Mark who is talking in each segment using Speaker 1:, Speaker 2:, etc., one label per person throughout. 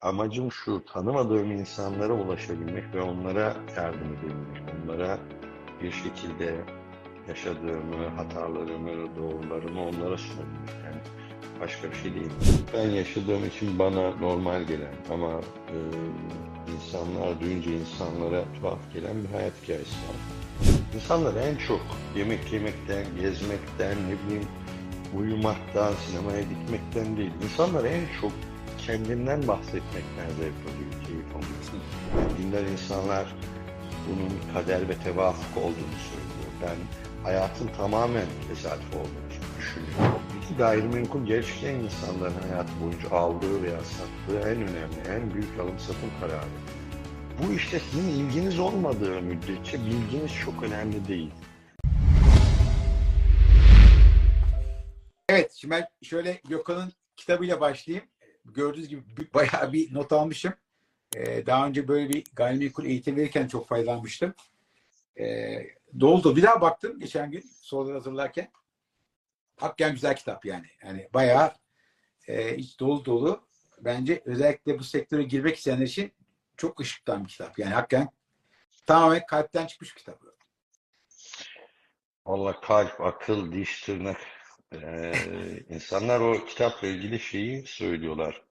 Speaker 1: amacım şu, tanımadığım insanlara ulaşabilmek ve onlara yardım edebilmek. Onlara bir şekilde yaşadığımı, hatalarımı, doğrularımı onlara sunabilmek. Yani başka bir şey değil. Ben yaşadığım için bana normal gelen ama e, insanlar duyunca insanlara tuhaf gelen bir hayat hikayesi var. İnsanlar en çok yemek yemekten, gezmekten, ne bileyim uyumaktan, sinemaya gitmekten değil. İnsanlar en çok kendinden bahsetmekten zevk alıyor, keyif alıyor. Yani dindar insanlar bunun kader ve tevafuk olduğunu söylüyor. Ben hayatın tamamen tesadüf olduğunu düşünüyorum. İki gayrimenkul gerçekten insanların hayatı boyunca aldığı veya sattığı en önemli, en büyük alım satım kararı. Bu işte sizin ilginiz olmadığı müddetçe bilginiz çok önemli değil.
Speaker 2: Evet, şimdi ben şöyle Gökhan'ın kitabıyla başlayayım. Gördüğünüz gibi bayağı bir not almışım. Ee, daha önce böyle bir gayrimenkul eğitim verirken çok faydalanmıştım. Ee, dolu. Bir daha baktım geçen gün soruları hazırlarken. Hakikaten güzel kitap yani. Yani bayağı e, iç dolu dolu. Bence özellikle bu sektöre girmek isteyenler için çok ışıktan bir kitap. Yani hakikaten tamamen kalpten çıkmış kitap.
Speaker 1: Valla kalp, akıl, diş, tırnak. Ee, insanlar o kitapla ilgili şeyi söylüyorlar.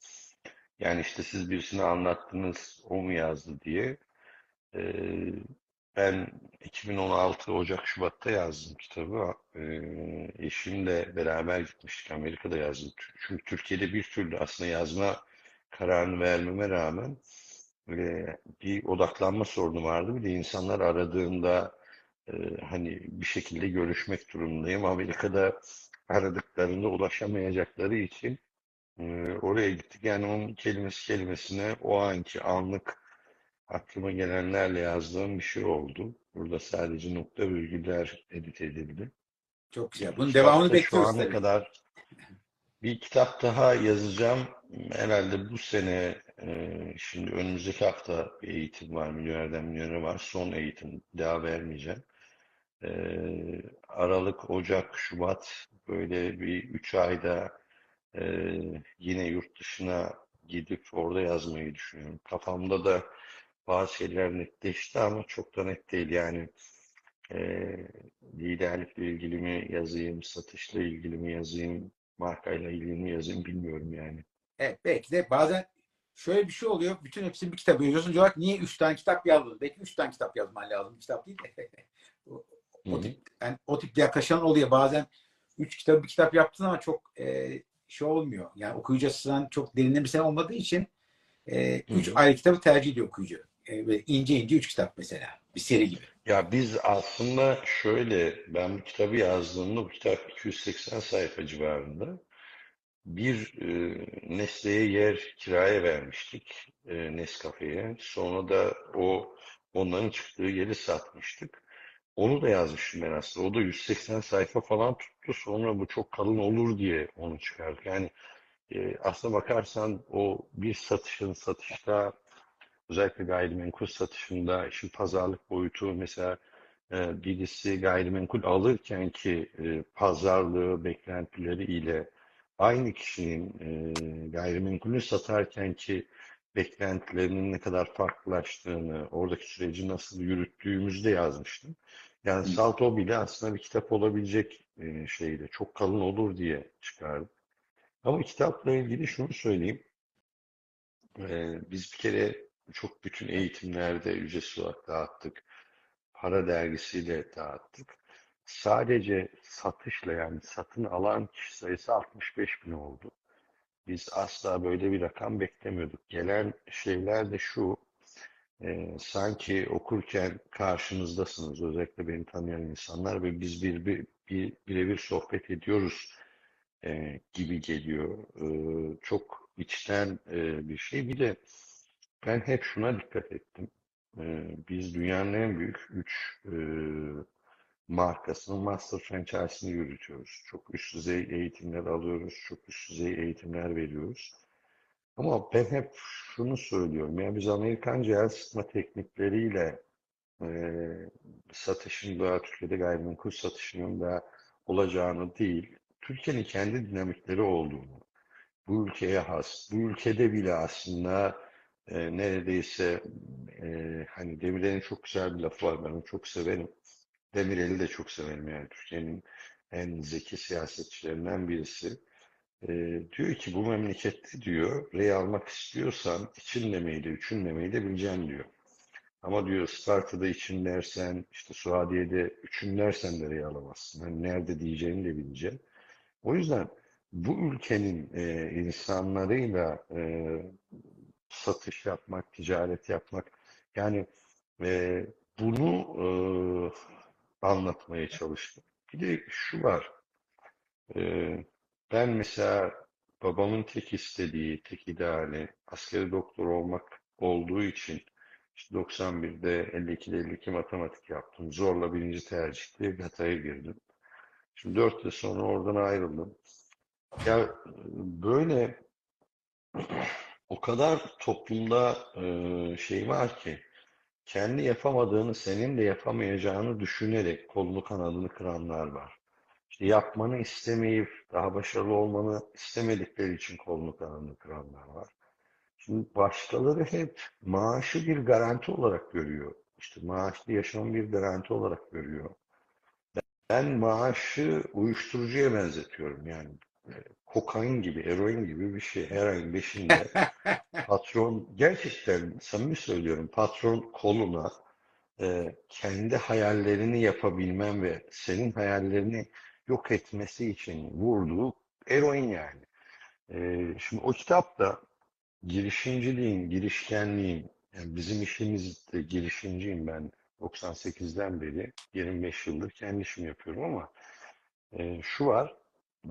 Speaker 1: Yani işte siz birisine anlattınız, o mu yazdı diye. Ee, ben 2016 Ocak Şubat'ta yazdım kitabı. Ee, eşimle beraber gitmiştik. Amerika'da yazdım. Çünkü Türkiye'de bir türlü aslında yazma kararını vermeme rağmen böyle bir odaklanma sorunu vardı. Bir de insanlar aradığında e, hani bir şekilde görüşmek durumundayım. Amerika'da aradıklarında ulaşamayacakları için e, oraya gittik. Yani onun kelimesi kelimesine o anki anlık aklıma gelenlerle yazdığım bir şey oldu. Burada sadece nokta virgüller edit edildi.
Speaker 2: Çok güzel. Bunun devamını bekliyoruz
Speaker 1: Şu ana
Speaker 2: tabii.
Speaker 1: kadar bir kitap daha yazacağım. Herhalde bu sene, e, şimdi önümüzdeki hafta bir eğitim var. Milyonerden Milyonere var. Son eğitim. Daha vermeyeceğim. E, Aralık, Ocak, Şubat böyle bir üç ayda e, yine yurt dışına gidip orada yazmayı düşünüyorum. Kafamda da bazı şeyler netleşti ama çok da net değil. Yani e, liderlikle ilgili mi yazayım, satışla ilgili mi yazayım, markayla ilgili mi yazayım bilmiyorum yani.
Speaker 2: Evet, belki de bazen şöyle bir şey oluyor. Bütün hepsini bir kitap yazıyorsun. Diyorlar niye üç tane kitap yazdın? Belki üç tane kitap yazman lazım. Kitap değil de. o,
Speaker 1: Hı
Speaker 2: o tip, yani o tip yaklaşan oluyor. Bazen üç kitap bir kitap yaptın ama çok e, şey olmuyor. Yani okuyucu açısından çok derinlemesine olmadığı için e, üç ayrı kitabı tercih ediyor okuyucu. E, ince ince üç kitap mesela. Bir seri gibi.
Speaker 1: Ya biz aslında şöyle, ben bu kitabı yazdığımda bu kitap 280 sayfa civarında. Bir e, Nestle'ye yer kiraya vermiştik, e, Nescafe'ye. Sonra da o onların çıktığı yeri satmıştık. Onu da yazmıştım ben aslında. O da 180 sayfa falan tuttu. Sonra bu çok kalın olur diye onu çıkardık. Yani e, aslına bakarsan o bir satışın satışta özellikle gayrimenkul satışında işin pazarlık boyutu mesela e, birisi gayrimenkul alırken ki e, pazarlığı beklentileri ile aynı kişinin e, gayrimenkulünü satarken ki beklentilerinin ne kadar farklılaştığını, oradaki süreci nasıl yürüttüğümüzü de yazmıştım. Yani. Salto bile aslında bir kitap olabilecek e, şeyde çok kalın olur diye çıkardım. Ama kitapla ilgili şunu söyleyeyim. E, biz bir kere çok bütün eğitimlerde ücretsiz olarak dağıttık. Para dergisiyle dağıttık. Sadece satışla yani satın alan kişi sayısı 65 bin oldu. Biz asla böyle bir rakam beklemiyorduk. Gelen şeyler de şu, e, sanki okurken karşınızdasınız, özellikle beni tanıyan insanlar ve biz bir, bir, bir birebir sohbet ediyoruz e, gibi geliyor. E, çok içten e, bir şey. Bir de ben hep şuna dikkat ettim. E, biz dünyanın en büyük 3 markasının master franchise'ını yürütüyoruz. Çok üst düzey eğitimler alıyoruz, çok üst düzey eğitimler veriyoruz. Ama ben hep şunu söylüyorum. Yani biz Amerikanca el sıkma teknikleriyle e, satışın da Türkiye'de gayrimenkul satışının da olacağını değil, Türkiye'nin kendi dinamikleri olduğunu, bu ülkeye has. Bu ülkede bile aslında e, neredeyse e, hani Demirel'in çok güzel bir lafı var. Ben onu çok severim. Demirel'i de çok severim yani Türkiye'nin en zeki siyasetçilerinden birisi. E, diyor ki bu memlekette diyor rey almak istiyorsan içinlemeyi de üçünlemeyi de bileceksin diyor. Ama diyor Sparta'da için dersen, işte Suadiye'de üçün dersen de rey alamazsın. Hani nerede diyeceğini de bileceksin. O yüzden bu ülkenin e, insanlarıyla e, satış yapmak, ticaret yapmak yani e, bunu e, anlatmaya çalıştım. Bir de şu var. E, ben mesela babamın tek istediği, tek ideali askeri doktor olmak olduğu için işte 91'de 52'de 52 matematik yaptım. Zorla birinci tercihte GATA'ya girdim. Şimdi 4 yıl sonra oradan ayrıldım. Ya böyle o kadar toplumda e, şey var ki kendi yapamadığını senin de yapamayacağını düşünerek kolunu kanadını kıranlar var. İşte yapmanı istemeyip daha başarılı olmanı istemedikleri için kolunu kanadını kıranlar var. Şimdi başkaları hep maaşı bir garanti olarak görüyor. İşte maaşlı yaşamı bir garanti olarak görüyor. Ben maaşı uyuşturucuya benzetiyorum yani. Kokain gibi, eroin gibi bir şey. Her ayın beşinde patron, gerçekten samimi söylüyorum, patron koluna e, kendi hayallerini yapabilmen ve senin hayallerini yok etmesi için vurduğu eroin yani. E, şimdi o kitapta girişimciliğin, girişkenliğin, yani bizim işimizde girişimciyim ben 98'den beri 25 yıldır kendi işimi yapıyorum ama e, şu var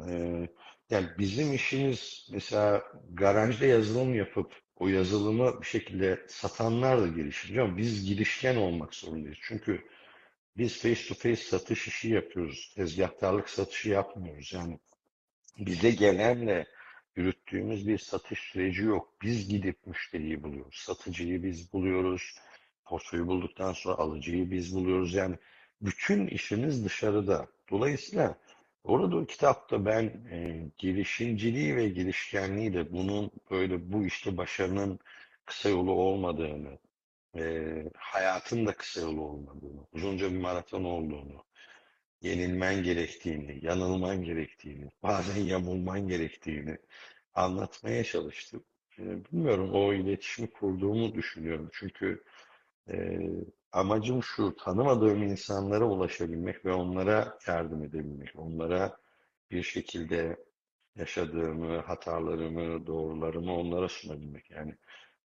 Speaker 1: e, yani bizim işimiz mesela garajda yazılım yapıp o yazılımı bir şekilde satanlar da girişimci ama biz girişken olmak zorundayız. Çünkü biz face to face satış işi yapıyoruz. Tezgahtarlık satışı yapmıyoruz. Yani bize gelenle yürüttüğümüz bir satış süreci yok. Biz gidip müşteriyi buluyoruz. Satıcıyı biz buluyoruz. Portföyü bulduktan sonra alıcıyı biz buluyoruz. Yani bütün işimiz dışarıda. Dolayısıyla orada o kitapta ben e, girişimciliği ve girişkenliği de bunun böyle bu işte başarının kısa yolu olmadığını, e, hayatın da kısa yolu olmadığını, uzunca bir maraton olduğunu, yenilmen gerektiğini, yanılman gerektiğini, bazen yamulman gerektiğini anlatmaya çalıştım. E, bilmiyorum o iletişimi kurduğumu düşünüyorum. Çünkü e, amacım şu, tanımadığım insanlara ulaşabilmek ve onlara yardım edebilmek. Onlara bir şekilde yaşadığımı, hatalarımı, doğrularımı onlara sunabilmek. Yani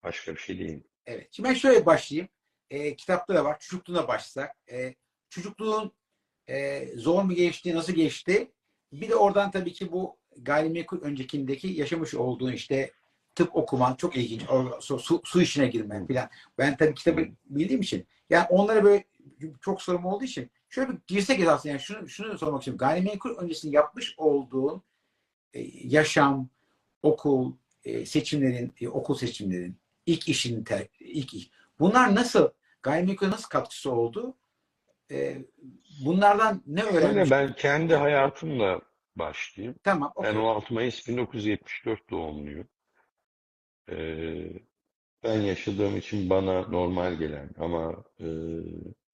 Speaker 1: başka bir şey değil.
Speaker 2: Evet. Şimdi ben şöyle başlayayım. E, kitapta da var. Çocukluğuna başlasak. E, çocukluğun e, zor mu geçti, nasıl geçti? Bir de oradan tabii ki bu gayrimenkul öncekindeki yaşamış olduğun işte tıp okuman çok ilginç. Su, su, su işine girmen falan. Ben tabii kitabı bildiğim için. Yani onlara böyle çok sorum olduğu için şöyle bir girsek aslında yani şunu, şunu sormak istiyorum. Gayrimenkul öncesinde yapmış olduğun e, yaşam, okul, e, seçimlerin, e, okul seçimlerin, ilk işin, ter, ilk iş. Bunlar nasıl, gayrimenkul nasıl katkısı oldu? E, bunlardan ne öğrenmiş?
Speaker 1: ben kendi hayatımla başlayayım.
Speaker 2: Tamam,
Speaker 1: Ben
Speaker 2: okey.
Speaker 1: 16 Mayıs 1974 doğumluyum. Ee, ben yaşadığım için bana normal gelen ama e,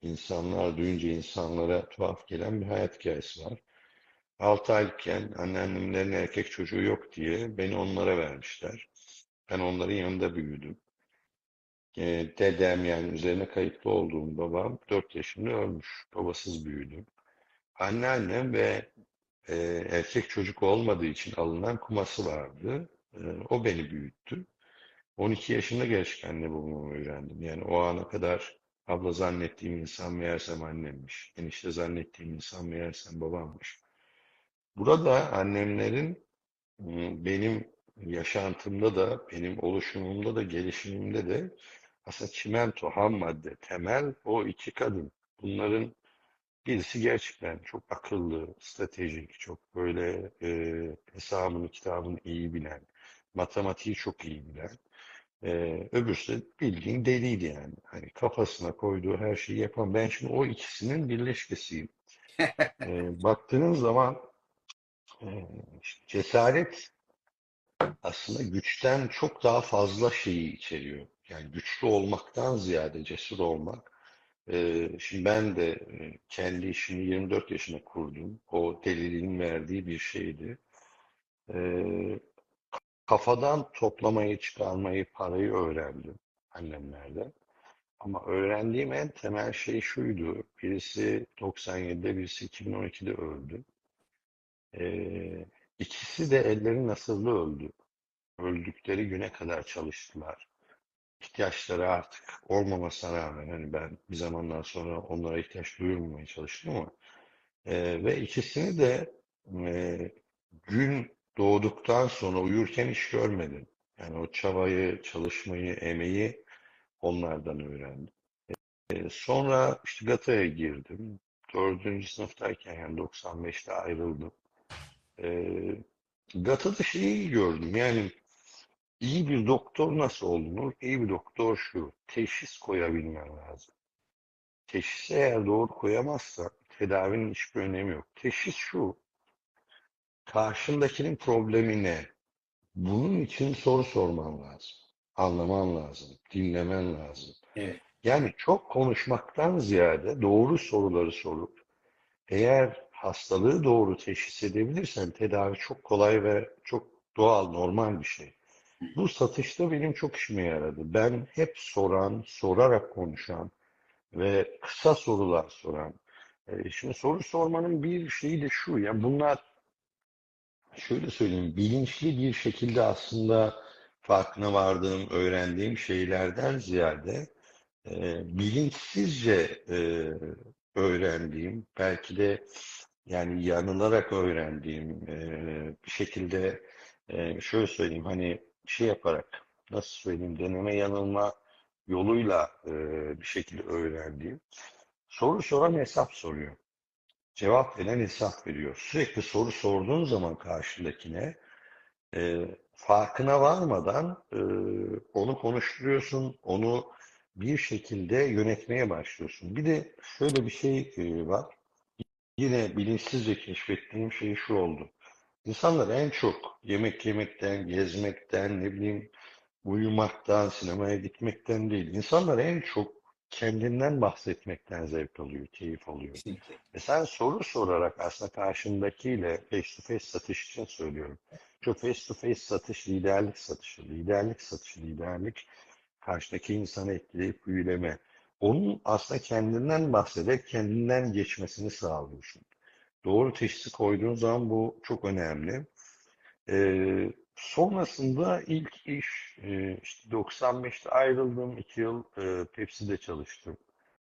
Speaker 1: insanlar duyunca insanlara tuhaf gelen bir hayat hikayesi var. 6 aylıkken anneannemlerin erkek çocuğu yok diye beni onlara vermişler. Ben onların yanında büyüdüm. E, dedem yani üzerine kayıtlı olduğum babam 4 yaşında ölmüş. Babasız büyüdüm. Anneannem ve e, erkek çocuk olmadığı için alınan kuması vardı. E, o beni büyüttü. 12 yaşında gerçek anne babamı öğrendim. Yani o ana kadar abla zannettiğim insan meğersem annemmiş. Enişte zannettiğim insan meğersem babammış. Burada annemlerin m, benim yaşantımda da, benim oluşumumda da, gelişimimde de aslında çimento, ham madde, temel o iki kadın. Bunların birisi gerçekten çok akıllı, stratejik, çok böyle e, hesabını, kitabını iyi bilen, matematiği çok iyi bilen. Ee, öbürsü bildiğin deliydi yani. Hani kafasına koyduğu her şeyi yapan. Ben şimdi o ikisinin birleşkesiyim. Ee, baktığınız zaman e, işte cesaret aslında güçten çok daha fazla şeyi içeriyor. Yani güçlü olmaktan ziyade cesur olmak. Ee, şimdi ben de e, kendi işimi 24 yaşında kurdum. O deliliğin verdiği bir şeydi. Ee, kafadan toplamayı, çıkarmayı, parayı öğrendim annemlerden. Ama öğrendiğim en temel şey şuydu. Birisi 97'de, birisi 2012'de öldü. Ee, ikisi de elleri nasırlı öldü. Öldükleri güne kadar çalıştılar. İhtiyaçları artık olmamasına rağmen hani ben bir zamandan sonra onlara ihtiyaç duyurmamaya çalıştım ama e, ve ikisini de e, gün doğduktan sonra uyurken hiç görmedim. Yani o çabayı, çalışmayı, emeği onlardan öğrendim. E, sonra işte GATA'ya girdim. Dördüncü sınıftayken yani 95'te ayrıldım. E, GATA'da şeyi gördüm yani iyi bir doktor nasıl olunur? İyi bir doktor şu, teşhis koyabilmen lazım. Teşhisi eğer doğru koyamazsan tedavinin hiçbir önemi yok. Teşhis şu, karşındakinin problemi ne? Bunun için soru sorman lazım. Anlaman lazım, dinlemen lazım.
Speaker 2: Evet.
Speaker 1: Yani çok konuşmaktan ziyade doğru soruları sorup eğer hastalığı doğru teşhis edebilirsen tedavi çok kolay ve çok doğal, normal bir şey. Bu satışta benim çok işime yaradı. Ben hep soran, sorarak konuşan ve kısa sorular soran. E, şimdi soru sormanın bir şeyi de şu. Yani bunlar şöyle söyleyeyim, bilinçli bir şekilde aslında farkına vardığım, öğrendiğim şeylerden ziyade e, bilinçsizce e, öğrendiğim, belki de yani yanılarak öğrendiğim e, bir şekilde e, şöyle söyleyeyim hani şey yaparak nasıl söyleyeyim deneme yanılma yoluyla e, bir şekilde öğrendiğim soru soran hesap soruyor. Cevap veren hesap veriyor. Sürekli soru sorduğun zaman karşındakine e, farkına varmadan e, onu konuşturuyorsun, onu bir şekilde yönetmeye başlıyorsun. Bir de şöyle bir şey e, var. Yine bilinçsizce keşfettiğim şey şu oldu. İnsanlar en çok yemek yemekten, gezmekten, ne bileyim uyumaktan, sinemaya gitmekten değil. İnsanlar en çok kendinden bahsetmekten zevk alıyor, keyif alıyor.
Speaker 2: Kesinlikle.
Speaker 1: E sen soru sorarak aslında karşındakiyle face to face satış için söylüyorum. Çünkü face to face satış liderlik satışı, liderlik satışı, liderlik karşıdaki insanı etkileyip büyüleme. Onun aslında kendinden bahsederek kendinden geçmesini sağlıyorsun. Doğru teşhisi koyduğun zaman bu çok önemli. Ee, sonrasında ilk iş e, işte 95'te ayrıldım. iki yıl e, Pepsi'de çalıştım.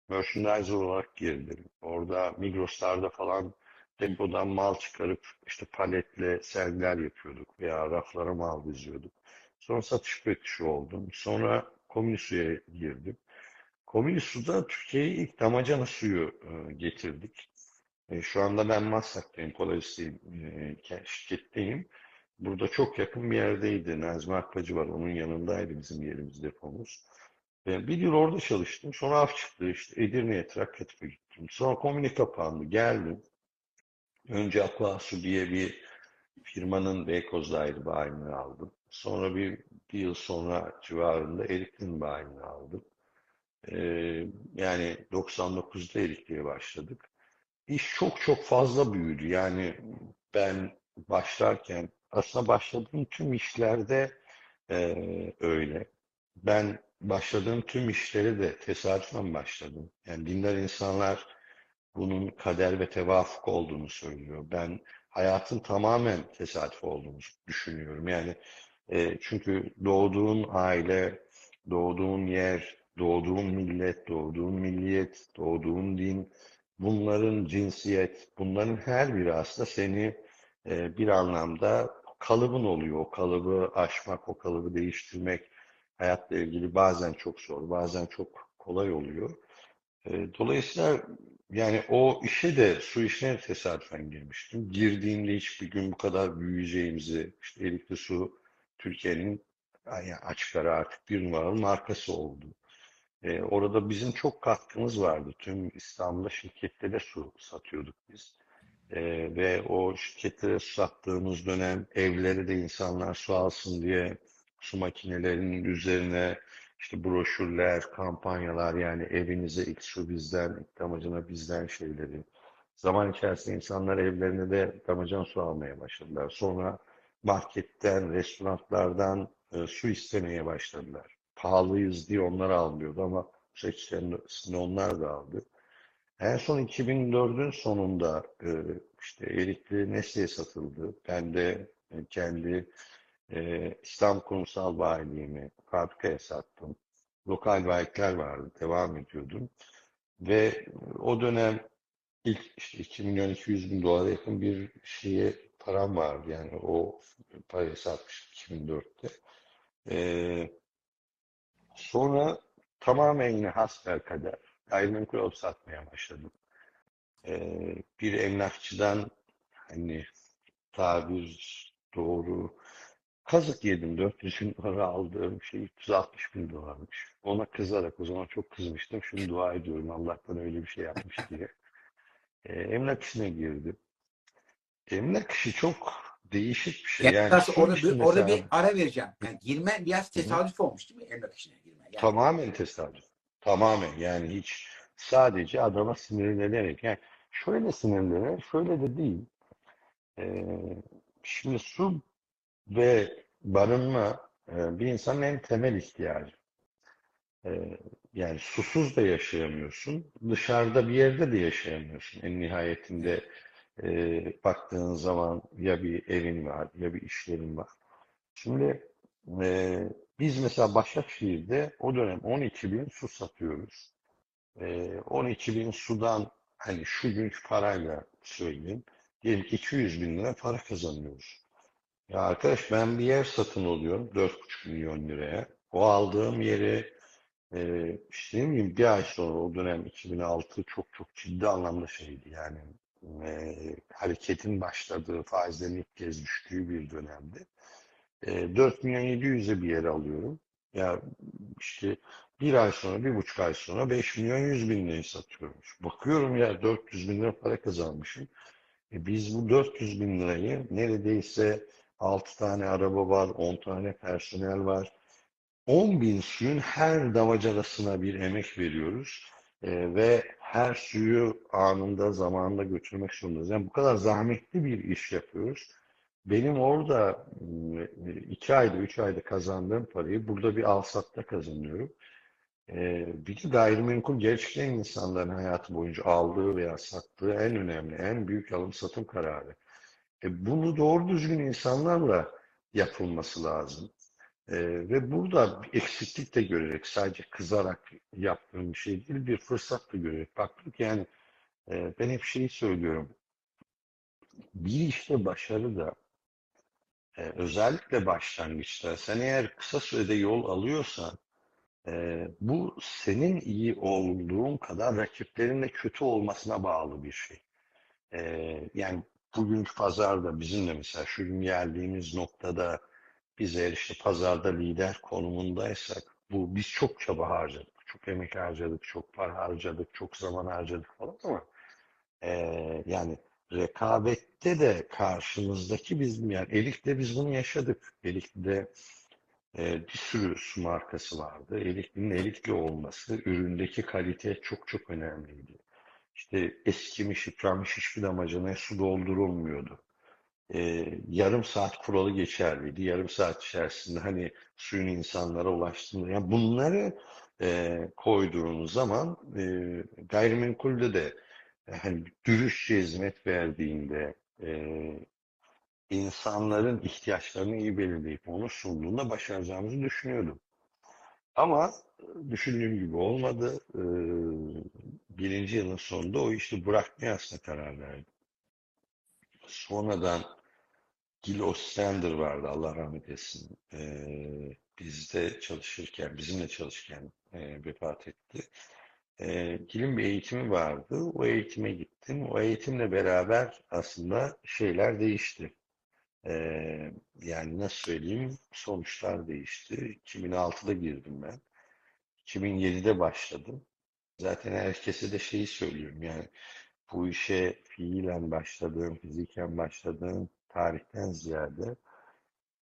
Speaker 1: Merchandiser olarak girdim. Orada Migros'larda falan depodan mal çıkarıp işte paletle sergiler yapıyorduk veya raflara mal diziyorduk. Sonra satış müfettişi oldum. Sonra Komünisu'ya girdim. Komünisu'da Türkiye'ye ilk damacana suyu e, getirdik. Şu anda ben Maslak'tayım, Polaris'teyim, şirketteyim. Burada çok yakın bir yerdeydi. Nazmi Akbacı var, onun yanındaydı bizim yerimiz, depomuz. E, bir yıl orada çalıştım. Sonra af çıktı işte Edirne'ye, Trakya'ya gittim. Sonra komüne kapandı, geldim. Önce Aquasu diye bir firmanın Beykoz'daydı bayini aldım. Sonra bir, bir yıl sonra civarında Erikli'nin bayini aldım. Ee, yani 99'da Erikli'ye başladık. İş çok çok fazla büyüdü. Yani ben başlarken aslında başladığım tüm işlerde e, öyle. Ben başladığım tüm işleri de tesadüfen başladım. Yani dinler insanlar bunun kader ve tevafuk olduğunu söylüyor. Ben hayatın tamamen tesadüf olduğunu düşünüyorum. Yani e, çünkü doğduğun aile, doğduğun yer, doğduğun millet, doğduğun milliyet, doğduğun din, bunların cinsiyet, bunların her biri aslında seni e, bir anlamda kalıbın oluyor. O kalıbı aşmak, o kalıbı değiştirmek hayatla ilgili bazen çok zor, bazen çok kolay oluyor. E, dolayısıyla yani o işe de su işine tesadüfen girmiştim. Girdiğimde hiçbir gün bu kadar büyüyeceğimizi, işte Erikli Su Türkiye'nin yani açık ara artık bir numaralı markası oldu. Ee, orada bizim çok katkımız vardı. Tüm İstanbul'da şirketlere su satıyorduk biz. Ee, ve o şirketlere sattığımız dönem evleri de insanlar su alsın diye su makinelerinin üzerine işte broşürler, kampanyalar yani evinize ilk su bizden, ilk damacana bizden şeyleri. Zaman içerisinde insanlar evlerine de damacana su almaya başladılar. Sonra marketten, restoranlardan e, su istemeye başladılar. Pahalıyız diye onlar almıyordu ama su içerisinde onlar da aldı. En son 2004'ün sonunda e, işte Erikli Nesli'ye satıldı. Ben de e, kendi e, İslam Kurumsal Bayiliğimi fabrikaya sattım. Lokal bayilikler vardı, devam ediyordum. Ve o dönem ilk işte 2 milyon 200 bin dolara yakın bir şeye param vardı. Yani o parayı satmıştım 2004'te. E, sonra tamamen yine hasbelkader gayrimenkul alıp satmaya başladım. Ee, bir emlakçıdan hani tabir doğru kazık yedim. 400 bin dolara aldığım şey 360 bin dolarmış. Ona kızarak o zaman çok kızmıştım. Şimdi dua ediyorum Allah'tan öyle bir şey yapmış diye. Ee, emlak işine girdim. Emlak işi çok değişik bir şey.
Speaker 2: Yani,
Speaker 1: Yani
Speaker 2: orada, bir, orada bir ara vereceğim. Yani girmen biraz tesadüf olmuş değil mi? Emlak işine girmen. Yani,
Speaker 1: Tamamen tesadüf. Tamamen yani hiç sadece adama sinirlenerek yani şöyle sinirlenerek şöyle de değil. Ee, şimdi su ve barınma e, bir insanın en temel ihtiyacı. Ee, yani susuz da yaşayamıyorsun. Dışarıda bir yerde de yaşayamıyorsun. En nihayetinde e, baktığın zaman ya bir evin var ya bir işlerin var. Şimdi e, biz mesela Başakşehir'de o dönem 12 bin su satıyoruz. E, 12 bin sudan hani şu günkü parayla söyleyeyim. Diyelim ki 200 bin lira para kazanıyoruz. Ya arkadaş ben bir yer satın alıyorum 4,5 milyon liraya. O aldığım yeri e, işte ne bileyim bir ay sonra o dönem 2006 çok çok ciddi anlamda şeydi yani e, hareketin başladığı faizlerin ilk kez düştüğü bir dönemdi. E, 4 milyon 700'e bir yer alıyorum. Ya işte bir ay sonra, bir buçuk ay sonra 5 milyon 100 bin lirayı satıyorum. Bakıyorum ya 400 bin lira para kazanmışım. E biz bu 400 bin lirayı neredeyse 6 tane araba var, 10 tane personel var. 10 bin suyun her damacanasına bir emek veriyoruz. E, ve her suyu anında, zamanında götürmek zorundayız. Yani bu kadar zahmetli bir iş yapıyoruz. Benim orada e, iki ayda, üç ayda kazandığım parayı burada bir alsatta kazanıyorum. Bir de gayrimenkul gerçekten insanların hayatı boyunca aldığı veya sattığı en önemli, en büyük alım satım kararı. E, bunu doğru düzgün insanlarla yapılması lazım. Ve burada bir eksiklik de görerek, sadece kızarak yaptığım bir şey değil, bir fırsat da görerek baktık. Yani ben hep şeyi söylüyorum. Bir işte başarı da e, özellikle başlangıçta sen eğer kısa sürede yol alıyorsan e, bu senin iyi olduğun kadar rakiplerin de kötü olmasına bağlı bir şey. E, yani bugünkü pazarda bizim de mesela şu gün geldiğimiz noktada biz eğer işte pazarda lider konumundaysak bu biz çok çaba harcadık, çok emek harcadık, çok para harcadık, çok zaman harcadık falan ama e, yani rekabette de karşımızdaki bizim yani Elik'te biz bunu yaşadık. Elik'te e, bir sürü su markası vardı. Elikli'nin Elikli olması, üründeki kalite çok çok önemliydi. İşte eskimiş, yıpranmış hiçbir damacanaya su doldurulmuyordu. E, yarım saat kuralı geçerliydi. Yarım saat içerisinde hani suyun insanlara ulaştığında. Yani bunları e, koyduğunuz zaman e, gayrimenkulde de hani dürüstçe hizmet verdiğinde e, insanların ihtiyaçlarını iyi belirleyip onu sunduğunda başaracağımızı düşünüyordum. Ama düşündüğüm gibi olmadı. E, birinci yılın sonunda o işi bırakmaya aslında karar verdim. Sonradan Gil Ostrander vardı Allah rahmet etsin. E, bizde çalışırken, bizimle çalışırken e, vefat etti. E, Gil'in bir eğitimi vardı. O eğitime gittim. O eğitimle beraber aslında şeyler değişti. E, yani nasıl söyleyeyim? Sonuçlar değişti. 2006'da girdim ben. 2007'de başladım. Zaten herkese de şeyi söylüyorum yani bu işe fiilen başladığım, fiziken başladığım tarihten ziyade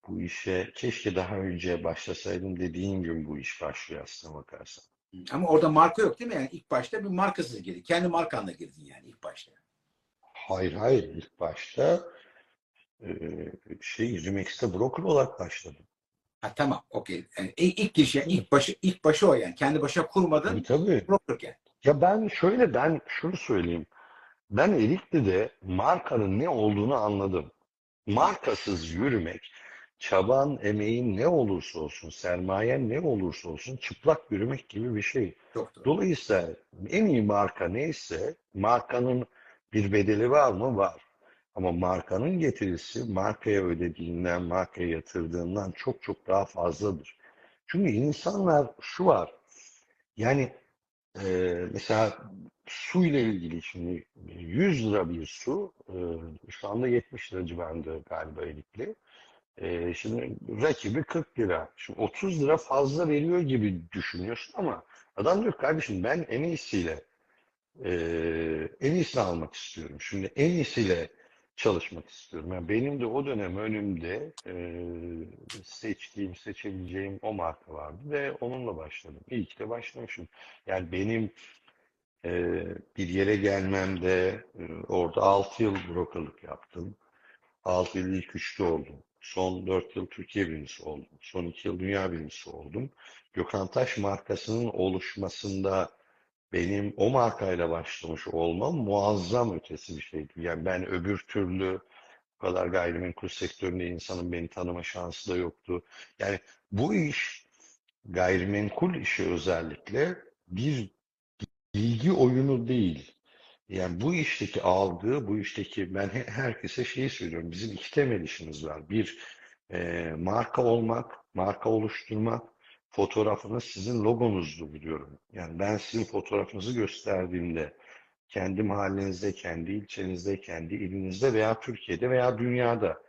Speaker 1: bu işe keşke daha önce başlasaydım dediğim gün bu iş başlıyor aslına bakarsan.
Speaker 2: Ama orada marka yok değil mi? Yani ilk başta bir markasız girdin. Kendi markanla girdin yani ilk başta.
Speaker 1: Hayır hayır ilk başta e, şey Remix'te broker olarak başladım.
Speaker 2: Ha tamam okey. Yani ilk, ilk yani ilk başı ilk başı o yani. Kendi başına kurmadın.
Speaker 1: Tabii tabii.
Speaker 2: Brokerken.
Speaker 1: Ya ben şöyle ben şunu söyleyeyim. Ben Erikli'de markanın ne olduğunu anladım. Markasız yürümek, çaban, emeğin ne olursa olsun, sermayen ne olursa olsun çıplak yürümek gibi bir şey.
Speaker 2: Çok.
Speaker 1: Dolayısıyla en iyi marka neyse markanın bir bedeli var mı? Var. Ama markanın getirisi markaya ödediğinden, markaya yatırdığından çok çok daha fazladır. Çünkü insanlar şu var. Yani e, mesela su ile ilgili şimdi 100 lira bir su e, şu anda 70 lira civarında galiba Erikli. E, şimdi rakibi 40 lira. Şimdi 30 lira fazla veriyor gibi düşünüyorsun ama adam diyor kardeşim ben en iyisiyle e, en iyisini almak istiyorum. Şimdi en iyisiyle çalışmak istiyorum. Yani benim de o dönem önümde e, seçtiğim, seçebileceğim o marka vardı ve onunla başladım. İyi ki de başlamışım. Yani benim e, bir yere gelmemde e, orada 6 yıl brokerlık yaptım. 6 yıl ilk üçte oldum. Son 4 yıl Türkiye birincisi oldum. Son 2 yıl dünya birincisi oldum. Gökhan Taş markasının oluşmasında benim o markayla başlamış olmam muazzam ötesi bir şeydi. Yani ben öbür türlü bu kadar gayrimenkul sektöründe insanın beni tanıma şansı da yoktu. Yani bu iş gayrimenkul işi özellikle bir bilgi oyunu değil. Yani bu işteki algı, bu işteki ben he- herkese şeyi söylüyorum. Bizim iki temel işimiz var. Bir e, marka olmak, marka oluşturmak, fotoğrafınız sizin logonuzdu biliyorum. Yani ben sizin fotoğrafınızı gösterdiğimde kendi mahallenizde, kendi ilçenizde, kendi ilinizde veya Türkiye'de veya dünyada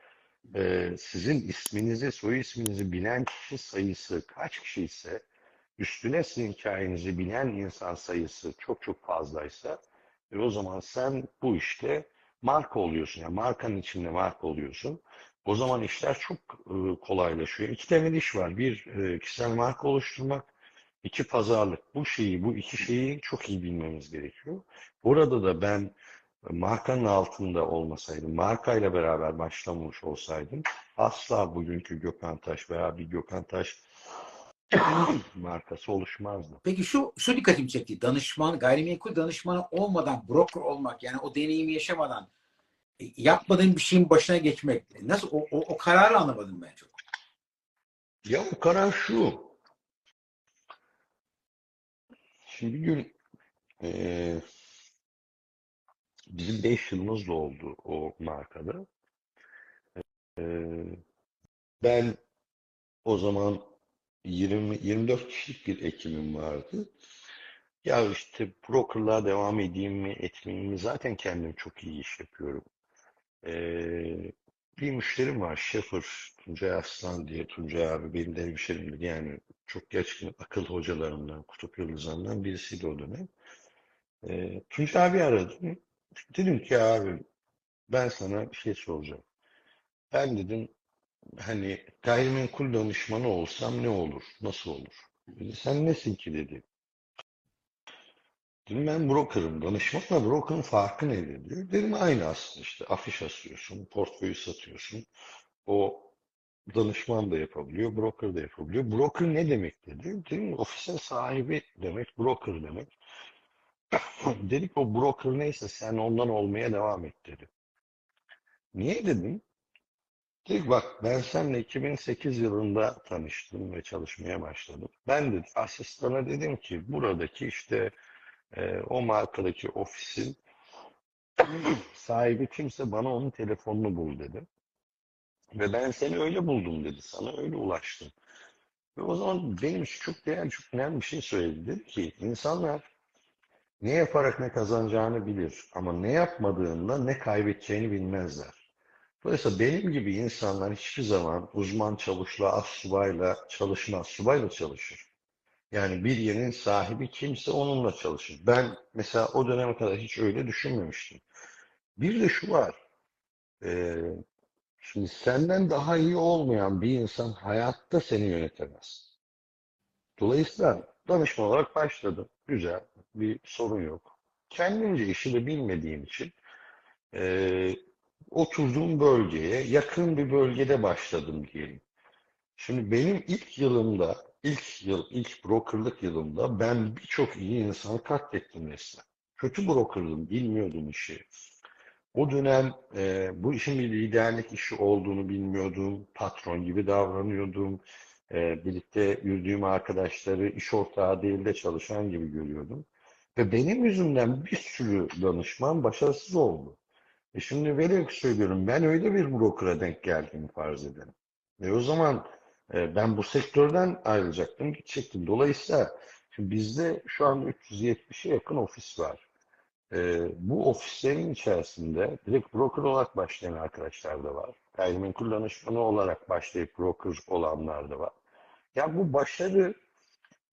Speaker 1: e, sizin isminizi, soy isminizi bilen kişi sayısı kaç kişi ise üstüne sizin hikayenizi bilen insan sayısı çok çok fazlaysa e, o zaman sen bu işte marka oluyorsun. Yani markanın içinde marka oluyorsun. O zaman işler çok e, kolaylaşıyor. İki temel iş var. Bir e, kişisel marka oluşturmak, iki pazarlık. Bu şeyi, bu iki şeyi çok iyi bilmemiz gerekiyor. Orada da ben markanın altında olmasaydım, markayla beraber başlamış olsaydım asla bugünkü Gökhan Taş veya bir Gökhan Taş markası oluşmazdı.
Speaker 2: Peki şu şu dikkatimi çekti. Danışman, gayrimenkul danışmanı olmadan broker olmak yani o deneyimi yaşamadan e, yapmadığın bir şeyin başına geçmek. Nasıl o, o, o kararı anlamadım ben çok.
Speaker 1: Ya o karar şu. Şimdi bir gün eee bizim 5 yılımız da oldu o markada. Eee, ben o zaman 20 24 kişilik bir ekibim vardı. Ya işte brokerlığa devam edeyim mi, etmeyeyim mi? Zaten kendim çok iyi iş yapıyorum. Ee, bir müşterim var, Şefir Tuncay Aslan diye. Tuncay abi benim de hemşerimdir. Yani çok gerçekten akıl hocalarımdan, kutup yıldızlarından birisiydi o dönem. Ee, Tuncay abi aradım. Dedim ki abi ben sana bir şey soracağım. Ben dedim hani gayrimenkul danışmanı olsam ne olur, nasıl olur? Dedi, sen nesin ki dedi. Dedim ben brokerım. Danışmanla brokerın farkı nedir diyor. Dedim aynı aslında işte afiş asıyorsun, portföyü satıyorsun. O danışman da yapabiliyor, broker da yapabiliyor. Broker ne demek dedi. Dedim ofisin sahibi demek, broker demek. Dedik o broker neyse sen ondan olmaya devam et dedi. Niye dedim? Dedik bak ben seninle 2008 yılında tanıştım ve çalışmaya başladım. Ben de asistana dedim ki buradaki işte e, o markadaki ofisin sahibi kimse bana onun telefonunu bul dedi. Ve ben seni öyle buldum dedi. Sana öyle ulaştım. Ve o zaman benim için çok değerli, çok önemli bir şey söyledi. Dedi ki insanlar ne yaparak ne kazanacağını bilir ama ne yapmadığında ne kaybedeceğini bilmezler. Dolayısıyla benim gibi insanlar hiçbir zaman uzman çavuşla, astsubayla çalışmaz, subayla çalışır. Yani bir yerin sahibi kimse onunla çalışır. Ben mesela o döneme kadar hiç öyle düşünmemiştim. Bir de şu var. Ee, şimdi senden daha iyi olmayan bir insan hayatta seni yönetemez. Dolayısıyla danışman olarak başladım. Güzel. Bir sorun yok. Kendimce işi de bilmediğim için ee, oturduğum bölgeye yakın bir bölgede başladım diyelim. Şimdi benim ilk yılımda, ilk yıl, ilk brokerlık yılımda ben birçok iyi insanı katlettim resmen. Kötü brokerdım, bilmiyordum işi. O dönem e, bu işin bir liderlik işi olduğunu bilmiyordum. Patron gibi davranıyordum. E, birlikte yürüdüğüm arkadaşları iş ortağı değil de çalışan gibi görüyordum. Ve benim yüzümden bir sürü danışman başarısız oldu. E şimdi velev söylüyorum ben öyle bir broker'a denk geldiğimi farz edelim. Ve o zaman e, ben bu sektörden ayrılacaktım, gidecektim. Dolayısıyla şimdi bizde şu an 370'e yakın ofis var. E, bu ofislerin içerisinde direkt broker olarak başlayan arkadaşlar da var. Gayrimenkul danışmanı olarak başlayıp broker olanlar da var. Ya bu başarı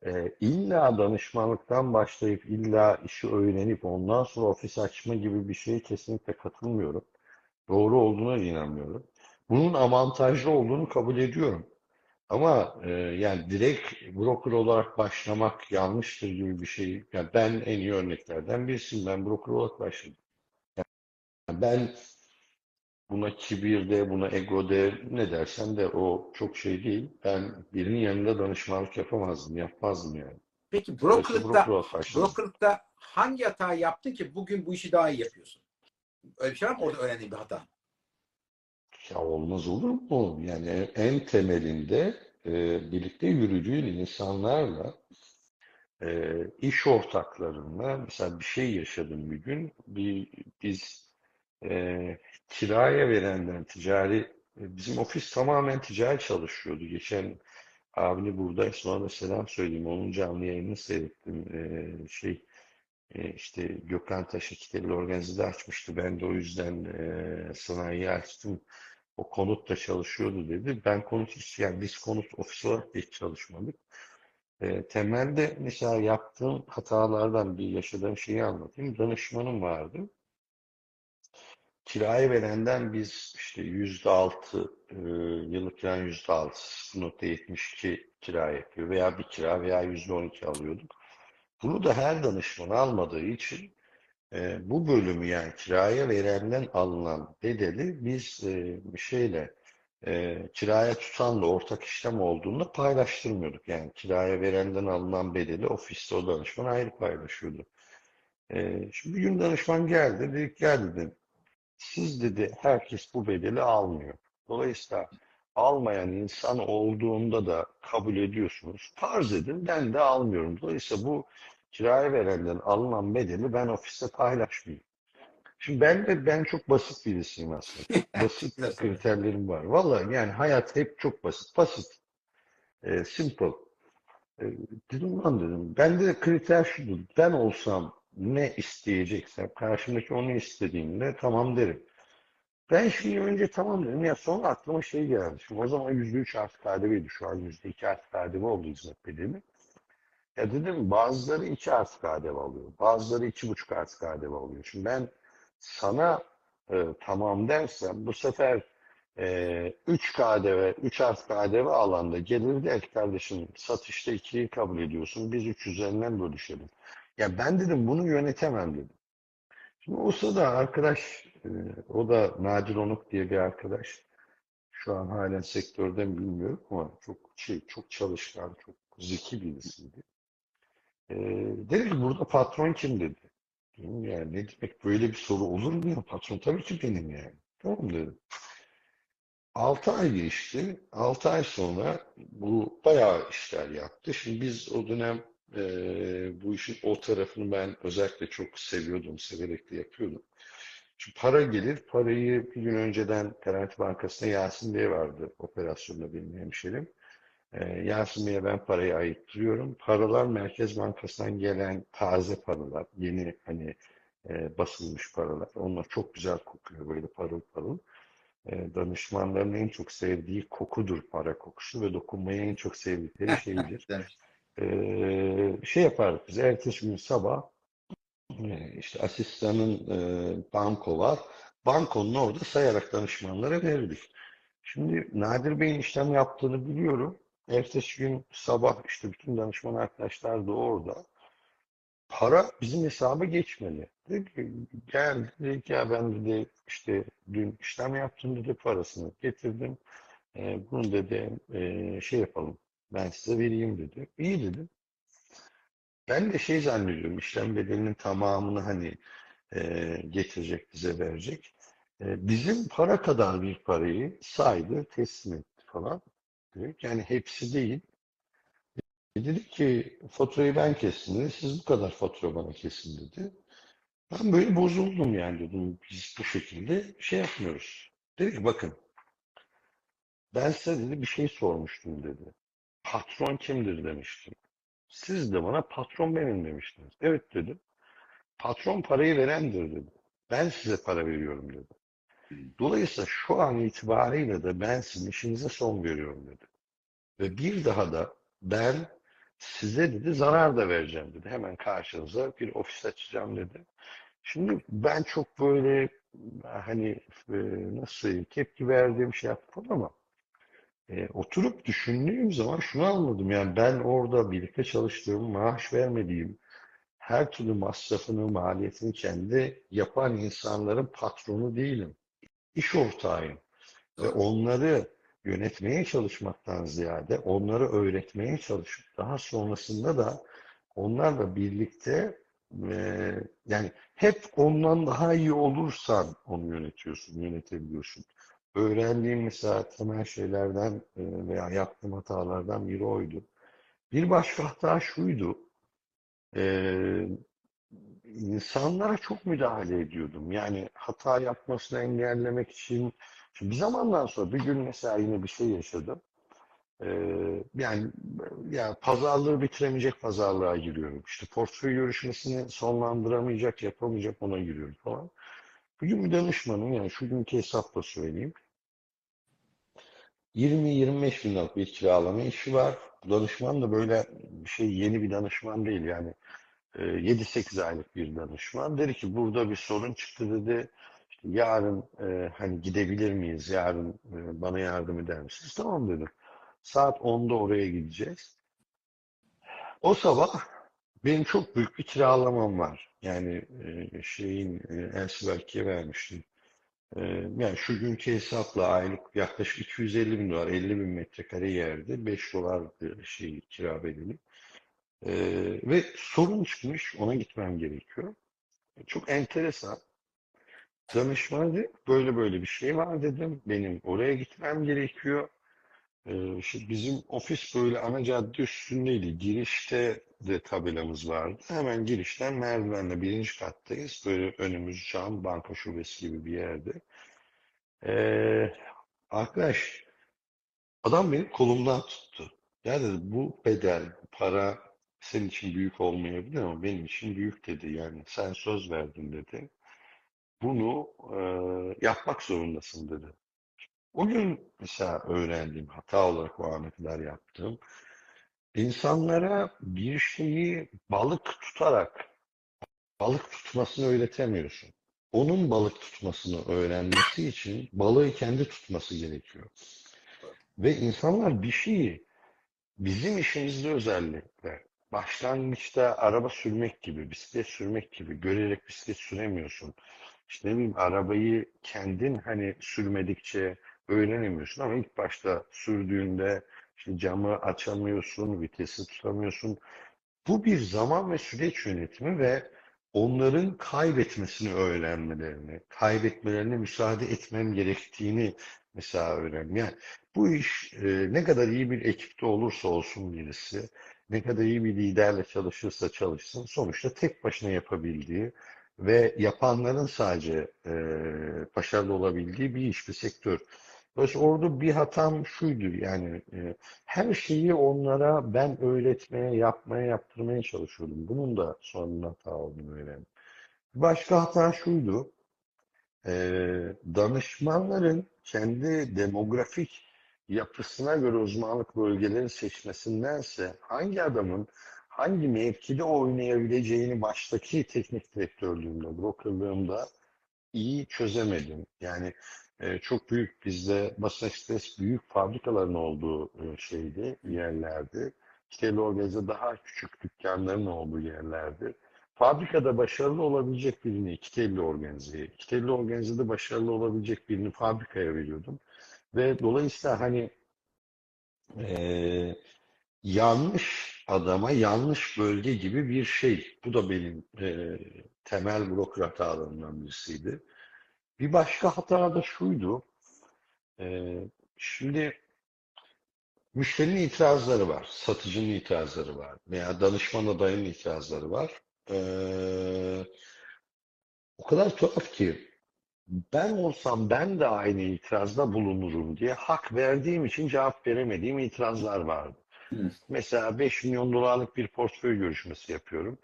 Speaker 1: e, illa danışmanlıktan başlayıp illa işi öğrenip ondan sonra ofis açma gibi bir şeye kesinlikle katılmıyorum. Doğru olduğuna inanmıyorum. Bunun avantajlı olduğunu kabul ediyorum. Ama e, yani direkt broker olarak başlamak yanlıştır gibi bir şey. Yani ben en iyi örneklerden birisiyim. Ben broker olarak başladım. Yani ben buna kibir de, buna ego de, ne dersen de o çok şey değil. Ben birinin yanında danışmanlık yapamazdım, yapmazdım yani.
Speaker 2: Peki brokerlıkta, brokerlıkta hangi hatayı yaptın ki bugün bu işi daha iyi yapıyorsun? Öyle bir şey var mı orada öğrendiğin bir hata?
Speaker 1: Ya olmaz olur mu? Yani en temelinde e, birlikte yürüdüğün insanlarla e, iş ortaklarınla mesela bir şey yaşadım bir gün. Bir, biz e, kiraya verenden ticari e, bizim ofis tamamen ticari çalışıyordu. Geçen abini burada sonra da selam söyleyeyim. Onun canlı yayını seyrettim. E, şey e, işte Gökhan Taşı Kiteli organizede açmıştı. Ben de o yüzden e, sanayiyi açtım. O konutta çalışıyordu dedi. Ben konut hiç yani biz konut ofis olarak hiç çalışmadık. E, temelde mesela yaptığım hatalardan bir yaşadığım şeyi anlatayım. Danışmanım vardı. Kiraya verenden biz işte yüzde altı e, yıllık kiranın yüzde altı 0.72 kira yapıyor veya bir kira veya yüzde on iki alıyorduk. Bunu da her danışman almadığı için e, bu bölümü yani kiraya verenden alınan bedeli biz e, şeyle e, kiraya tutanla ortak işlem olduğunda paylaştırmıyorduk. Yani kiraya verenden alınan bedeli ofiste o danışman ayrı paylaşıyordu. E, şimdi bir gün danışman geldi, dedik gel dedi. Siz dedi herkes bu bedeli almıyor. Dolayısıyla almayan insan olduğunda da kabul ediyorsunuz. Farz edin ben de almıyorum. Dolayısıyla bu kiraya verenden alınan bedeli ben ofiste paylaşmayayım. Şimdi ben de ben çok basit birisiyim aslında. Basit kriterlerim var. Vallahi yani hayat hep çok basit. Basit. E, simple. E, dedim lan dedim. Bende de kriter şudur. Ben olsam ne isteyeceksem karşımdaki onu istediğimde tamam derim. Ben şimdi önce tamam dedim ya sonra aklıma şey geldi. Şimdi o zaman %3 artı KDV'ydi. Şu an %2 artı KDV oldu hizmet bedeli. Ya dedim bazıları 2 artı KDV alıyor. Bazıları 2,5 artı KDV alıyor. Şimdi ben sana e, tamam dersem bu sefer e, 3 KDV, 3 artı KDV alanda gelir ki kardeşim satışta 2'yi kabul ediyorsun. Biz 3 üzerinden bölüşelim. Ya ben dedim bunu yönetemem dedim. Şimdi o sırada arkadaş, e, o da Nadir Onuk diye bir arkadaş. Şu an halen sektörde mi bilmiyorum ama çok şey, çok çalışkan, çok zeki birisiydi. E, dedi ki burada patron kim dedi. Dedim ya ne demek böyle bir soru olur mu ya? Patron tabii ki benim yani. Tamam dedim. 6 ay geçti. 6 ay sonra bu bayağı işler yaptı. Şimdi biz o dönem e, bu işin o tarafını ben özellikle çok seviyordum. Severek de yapıyordum. Şimdi para gelir. Parayı bir gün önceden Garanti Bankası'na Yasin Bey vardı operasyonda benim hemşerim. E, Yasin Bey'e ben parayı ayıttırıyorum. Paralar Merkez Bankası'ndan gelen taze paralar. Yeni hani e, basılmış paralar. Onlar çok güzel kokuyor böyle parıl parıl. E, danışmanların en çok sevdiği kokudur para kokusu ve dokunmayı en çok sevdikleri şeydir. Ee, şey yapardık biz ertesi gün sabah e, işte asistanın e, banko var. Bankonun orada sayarak danışmanlara verirdik. Şimdi Nadir Bey'in işlem yaptığını biliyorum. Ertesi gün sabah işte bütün danışman arkadaşlar da orada. Para bizim hesaba geçmedi. Dedi ki, geldi dedi ki ya ben dedi işte dün işlem yaptım dedi parasını getirdim. E, bunu dedi e, şey yapalım ben size vereyim dedi. İyi dedim. Ben de şey zannediyorum işlem bedelinin tamamını hani e, getirecek bize verecek. E, bizim para kadar bir parayı saydı teslim etti falan. Dedik yani hepsi değil. E, dedi ki faturayı ben kestim dedi. Siz bu kadar fatura bana kesin dedi. Ben böyle bozuldum yani dedim. Biz bu şekilde şey yapmıyoruz. Dedi ki bakın ben size dedi bir şey sormuştum dedi. Patron kimdir demiştim. Siz de bana patron benim demiştiniz. Evet dedim. Patron parayı verendir dedi. Ben size para veriyorum dedi. Dolayısıyla şu an itibariyle de ben sizin işinize son veriyorum dedi. Ve bir daha da ben size dedi zarar da vereceğim dedi. Hemen karşınıza bir ofis açacağım dedi. Şimdi ben çok böyle hani e, nasıl söyleyeyim tepki verdiğim şey yaptım ama e, oturup düşündüğüm zaman şunu anladım. Yani ben orada birlikte çalıştığım, maaş vermediğim, her türlü masrafını, maliyetini kendi yapan insanların patronu değilim. İş ortağıyım. Ve onları yönetmeye çalışmaktan ziyade onları öğretmeye çalışıp daha sonrasında da onlarla birlikte e, yani hep ondan daha iyi olursan onu yönetiyorsun, yönetebiliyorsun. Öğrendiğim mesela temel şeylerden e, veya yaptığım hatalardan biri oydu. Bir başka hata şuydu. E, insanlara çok müdahale ediyordum. Yani hata yapmasını engellemek için. Şimdi bir zamandan sonra bir gün mesela yine bir şey yaşadım. Ee, yani ya pazarlığı bitiremeyecek pazarlığa giriyorum. İşte portföy görüşmesini sonlandıramayacak, yapamayacak ona giriyorum falan. Bugün bir danışmanım yani şu günkü hesapla söyleyeyim. 20-25 bin liralık bir kiralama işi var. Danışman da böyle bir şey yeni bir danışman değil yani. 7-8 aylık bir danışman. Dedi ki burada bir sorun çıktı dedi. İşte yarın e, hani gidebilir miyiz? Yarın e, bana yardım eder misiniz? Tamam dedim. Saat 10'da oraya gideceğiz. O sabah benim çok büyük bir kiralamam var. Yani e, şeyin e, Ensibelki'ye vermiştim. E, yani şu günkü hesapla aylık yaklaşık 250 bin dolar, 50 bin metrekare yerde 5 dolar şey kira bedeli. Ee, ve sorun çıkmış, ona gitmem gerekiyor. Çok enteresan. Danışman dedi, böyle böyle bir şey var dedim. Benim oraya gitmem gerekiyor. Ee, işte bizim ofis böyle ana cadde üstündeydi. Girişte de tabelamız vardı. Hemen girişten merdivenle birinci kattayız. Böyle önümüz cam, banka şubesi gibi bir yerde. Ee, arkadaş, adam beni kolumdan tuttu. Ya dedi bu bedel, para senin için büyük olmayabilir ama benim için büyük dedi. Yani sen söz verdin dedi. Bunu e, yapmak zorundasın dedi. O gün mesela öğrendiğim, hata olarak o ana kadar yaptığım, insanlara bir şeyi balık tutarak balık tutmasını öğretemiyorsun. Onun balık tutmasını öğrenmesi için balığı kendi tutması gerekiyor. Ve insanlar bir şeyi bizim işimizde özellikle başlangıçta araba sürmek gibi, bisiklet sürmek gibi görerek bisiklet süremiyorsun. İşte ne bileyim arabayı kendin hani sürmedikçe öğrenemiyorsun ama ilk başta sürdüğünde işte camı açamıyorsun, vitesi tutamıyorsun. Bu bir zaman ve süreç yönetimi ve onların kaybetmesini öğrenmelerini, kaybetmelerine müsaade etmem gerektiğini mesela öğrendim. Yani bu iş e, ne kadar iyi bir ekipte olursa olsun birisi, ne kadar iyi bir liderle çalışırsa çalışsın, sonuçta tek başına yapabildiği ve yapanların sadece e, başarılı olabildiği bir iş, bir sektör. Dolayısıyla orada bir hatam şuydu yani e, her şeyi onlara ben öğretmeye, yapmaya, yaptırmaya çalışıyordum. Bunun da sonunda hata olduğunu öğrendim. Başka hata şuydu, e, danışmanların kendi demografik yapısına göre uzmanlık bölgeleri seçmesindense hangi adamın hangi mevkide oynayabileceğini baştaki teknik direktörlüğümde, brokerlığımda iyi çözemedim. Yani e, çok büyük bizde basın ekspres büyük fabrikaların olduğu e, şeydi, yerlerdi. İşte organize daha küçük dükkanların olduğu yerlerdi. Fabrikada başarılı olabilecek birini iki telli organizeye, iki telli organizede başarılı olabilecek birini fabrikaya veriyordum. Ve dolayısıyla hani e, yanlış adama yanlış bölge gibi bir şey. Bu da benim e, temel broker hatalarımdan birisiydi. Bir başka hata da şuydu. E, şimdi müşterinin itirazları var, satıcının itirazları var veya danışman adayının itirazları var. E, o kadar tuhaf ki ben olsam ben de aynı itirazda bulunurum diye hak verdiğim için cevap veremediğim itirazlar vardı.
Speaker 2: Hı.
Speaker 1: Mesela 5 milyon dolarlık bir portföy görüşmesi yapıyorum.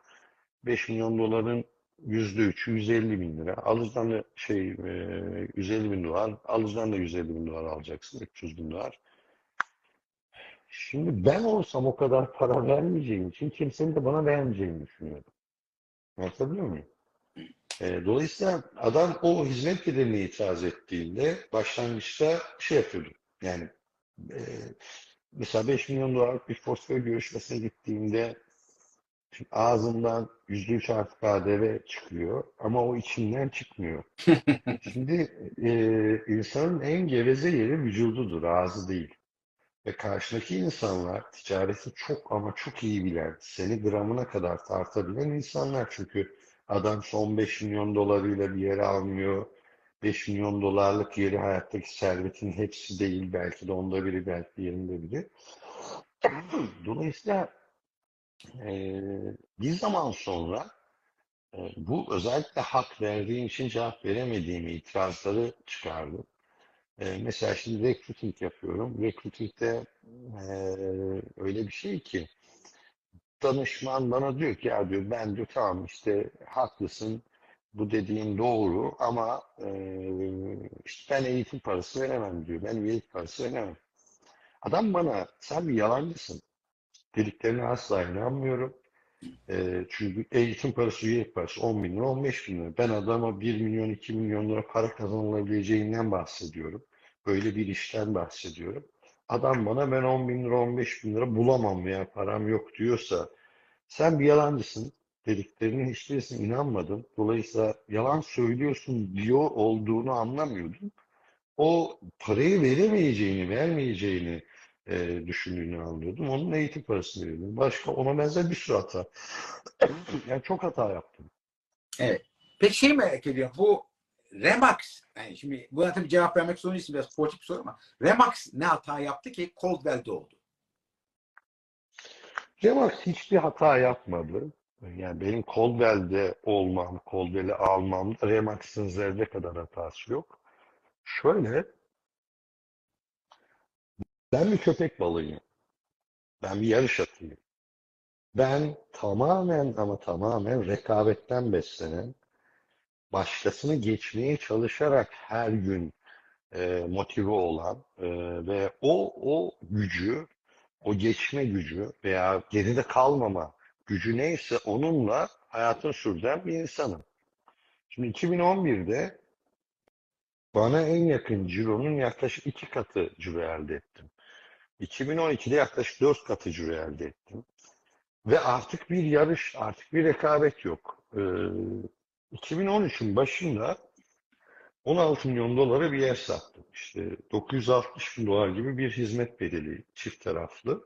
Speaker 1: 5 milyon doların %3'ü 150 bin lira. Alıcıdan da şey e, 150 bin dolar, alıcıdan da 150 bin dolar alacaksın. 300 bin dolar. Şimdi ben olsam o kadar para vermeyeceğim için kimsenin de bana vermeyeceğini düşünüyorum. Anlatabiliyor muyum? E, dolayısıyla adam o hizmet bedeline itiraz ettiğinde başlangıçta şey yapıyordum. Yani e, mesela 5 milyon dolarlık bir portföy görüşmesine gittiğimde şimdi ağzımdan %3 artı KDV çıkıyor ama o içimden çıkmıyor. Şimdi e, insanın en geveze yeri vücududur, ağzı değil. Ve karşındaki insanlar ticareti çok ama çok iyi bilen, seni gramına kadar tartabilen insanlar. Çünkü adam son 5 milyon dolarıyla bir yere almıyor. 5 milyon dolarlık yeri hayattaki servetin hepsi değil. Belki de onda biri, belki de yerinde biri. Dolayısıyla e, bir zaman sonra e, bu özellikle hak verdiğim için cevap veremediğim itirazları çıkardım. E, mesela şimdi recruiting yapıyorum. Recruiting'de e, öyle bir şey ki danışman bana diyor ki ya diyor ben diyor tamam işte haklısın bu dediğin doğru ama e, işte ben eğitim parası veremem diyor. Ben üyelik parası veremem. Adam bana sen bir yalancısın dediklerine asla inanmıyorum. E, çünkü eğitim parası, üyelik parası 10 bin lira, 15 bin lira. Ben adama 1 milyon, 2 milyon lira para kazanılabileceğinden bahsediyorum. Böyle bir işten bahsediyorum. Adam bana ben 10 bin lira, 15 bin lira bulamam veya param yok diyorsa sen bir yalancısın dediklerinin hiçbirisine inanmadım. Dolayısıyla yalan söylüyorsun diyor olduğunu anlamıyordum. O parayı veremeyeceğini, vermeyeceğini e, düşündüğünü anlıyordum. Onun eğitim parasını veriyordum. Başka ona benzer bir sürü hata. Yani çok hata yaptım.
Speaker 2: Peki şey merak ediyorum. Bu Remax, yani şimdi buna tabii cevap vermek zorundayız biraz politik bir soru ama Remax ne hata yaptı ki Coldwell'de oldu?
Speaker 1: Remax hiçbir hata yapmadı. Yani benim Coldwell'de olmam, Coldwell'i almamda Remax'ın zerre kadar hatası yok. Şöyle, ben bir köpek balığıyım. Ben bir yarış atıyım. Ben tamamen ama tamamen rekabetten beslenen, başkasını geçmeye çalışarak her gün e, motive olan e, ve o o gücü, o geçme gücü veya geride kalmama gücü neyse onunla hayatını sürdüren bir insanım. Şimdi 2011'de bana en yakın cironun yaklaşık iki katı ciro elde ettim. 2012'de yaklaşık dört katı ciro elde ettim. Ve artık bir yarış, artık bir rekabet yok. Ee, 2013'ün başında 16 milyon dolara bir yer sattım. İşte 960 bin dolar gibi bir hizmet bedeli çift taraflı.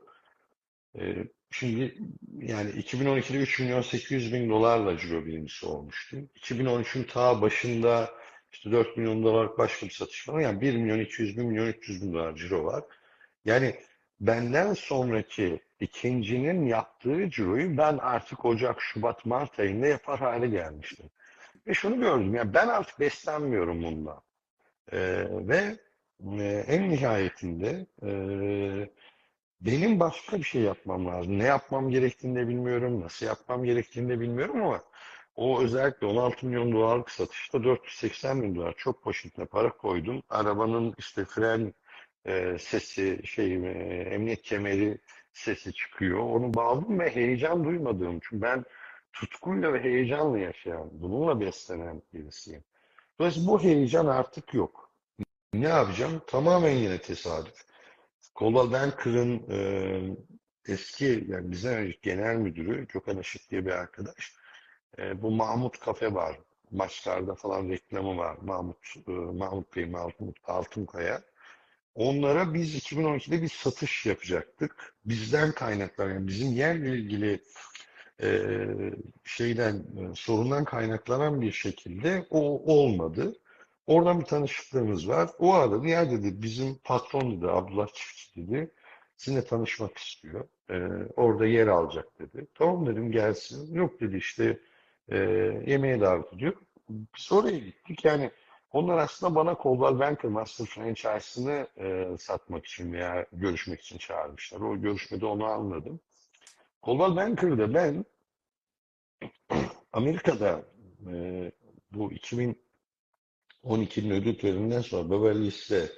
Speaker 1: Ee, şimdi yani 2012'de 3 milyon 800 bin dolarla ciro birincisi olmuştum. 2013'ün ta başında işte 4 milyon dolar başka bir satış var. Yani 1 milyon 200 bin, milyon 300 bin dolar ciro var. Yani benden sonraki ikincinin yaptığı ciroyu ben artık Ocak, Şubat, Mart ayında yapar hale gelmiştim. Ve şunu gördüm, yani ben artık beslenmiyorum bundan. Ee, ve e, en nihayetinde e, benim başka bir şey yapmam lazım. Ne yapmam gerektiğini de bilmiyorum, nasıl yapmam gerektiğini de bilmiyorum ama o özellikle 16 milyon dolarlık satışta 480 bin dolar çok poşetine para koydum. Arabanın işte fren e, sesi, şey, e, emniyet kemeri sesi çıkıyor. Onu bağladım ve heyecan duymadığım. Çünkü ben tutkuyla ve heyecanla yaşayan, bununla beslenen birisiyim. Dolayısıyla bu heyecan artık yok. Ne yapacağım? Tamamen yine tesadüf. Kola Banker'ın e, eski, yani bizden önceki genel müdürü Gökhan Işık diye bir arkadaş. E, bu Mahmut Kafe var. Maçlarda falan reklamı var. Mahmut, e, Mahmut Bey, Mahmut Altınkaya. Onlara biz 2012'de bir satış yapacaktık. Bizden kaynaklanan, yani bizim yerle ilgili e, şeyden, e, sorundan kaynaklanan bir şekilde o olmadı. Oradan bir tanışıklığımız var. O aradı. Ya dedi bizim patron dedi Abdullah Çiftçi dedi. Sizinle tanışmak istiyor. E, orada yer alacak dedi. Tamam dedim gelsin. Yok dedi işte e, yemeğe davet ediyor. Biz oraya gittik. Yani onlar aslında bana Coldwell Banker Master franchise'ını e, satmak için veya görüşmek için çağırmışlar. O görüşmede onu anladım. Coldwell Banker'da ben Amerika'da e, bu 2012'nin ödül töreninden sonra Beverly Hills'te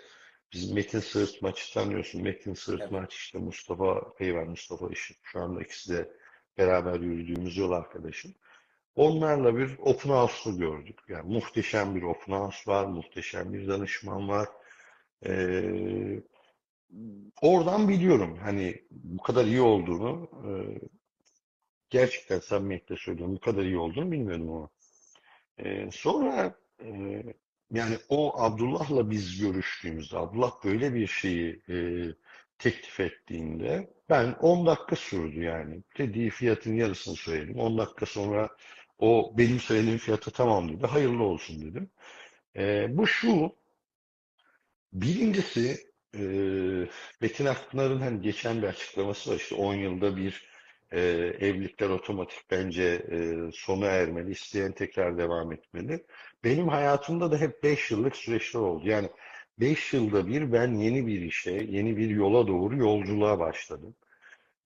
Speaker 1: biz Metin Sığırt maçı tanıyorsun. Metin Sığırt
Speaker 2: Evet.
Speaker 1: maç işte Mustafa Bey var, Mustafa Işık. Şu anda ikisi de beraber yürüdüğümüz yol arkadaşım. Onlarla bir house'u gördük. Yani muhteşem bir house var, muhteşem bir danışman var. Ee, oradan biliyorum hani bu kadar iyi olduğunu, e, gerçekten samimiyetle söylüyorum, bu kadar iyi olduğunu bilmiyordum ama. Ee, sonra e, yani o Abdullah'la biz görüştüğümüzde, Abdullah böyle bir şeyi e, teklif ettiğinde ben 10 dakika sürdü yani. Dediği fiyatın yarısını söyledim. 10 dakika sonra o benim söylediğim fiyata tamam dedi. Hayırlı olsun dedim. Ee, bu şu, birincisi e, Metin Akpınar'ın hani geçen bir açıklaması var işte 10 yılda bir e, evlilikler otomatik bence e, sona ermeli, isteyen tekrar devam etmeli. Benim hayatımda da hep 5 yıllık süreçler oldu. Yani 5 yılda bir ben yeni bir işe, yeni bir yola doğru yolculuğa başladım.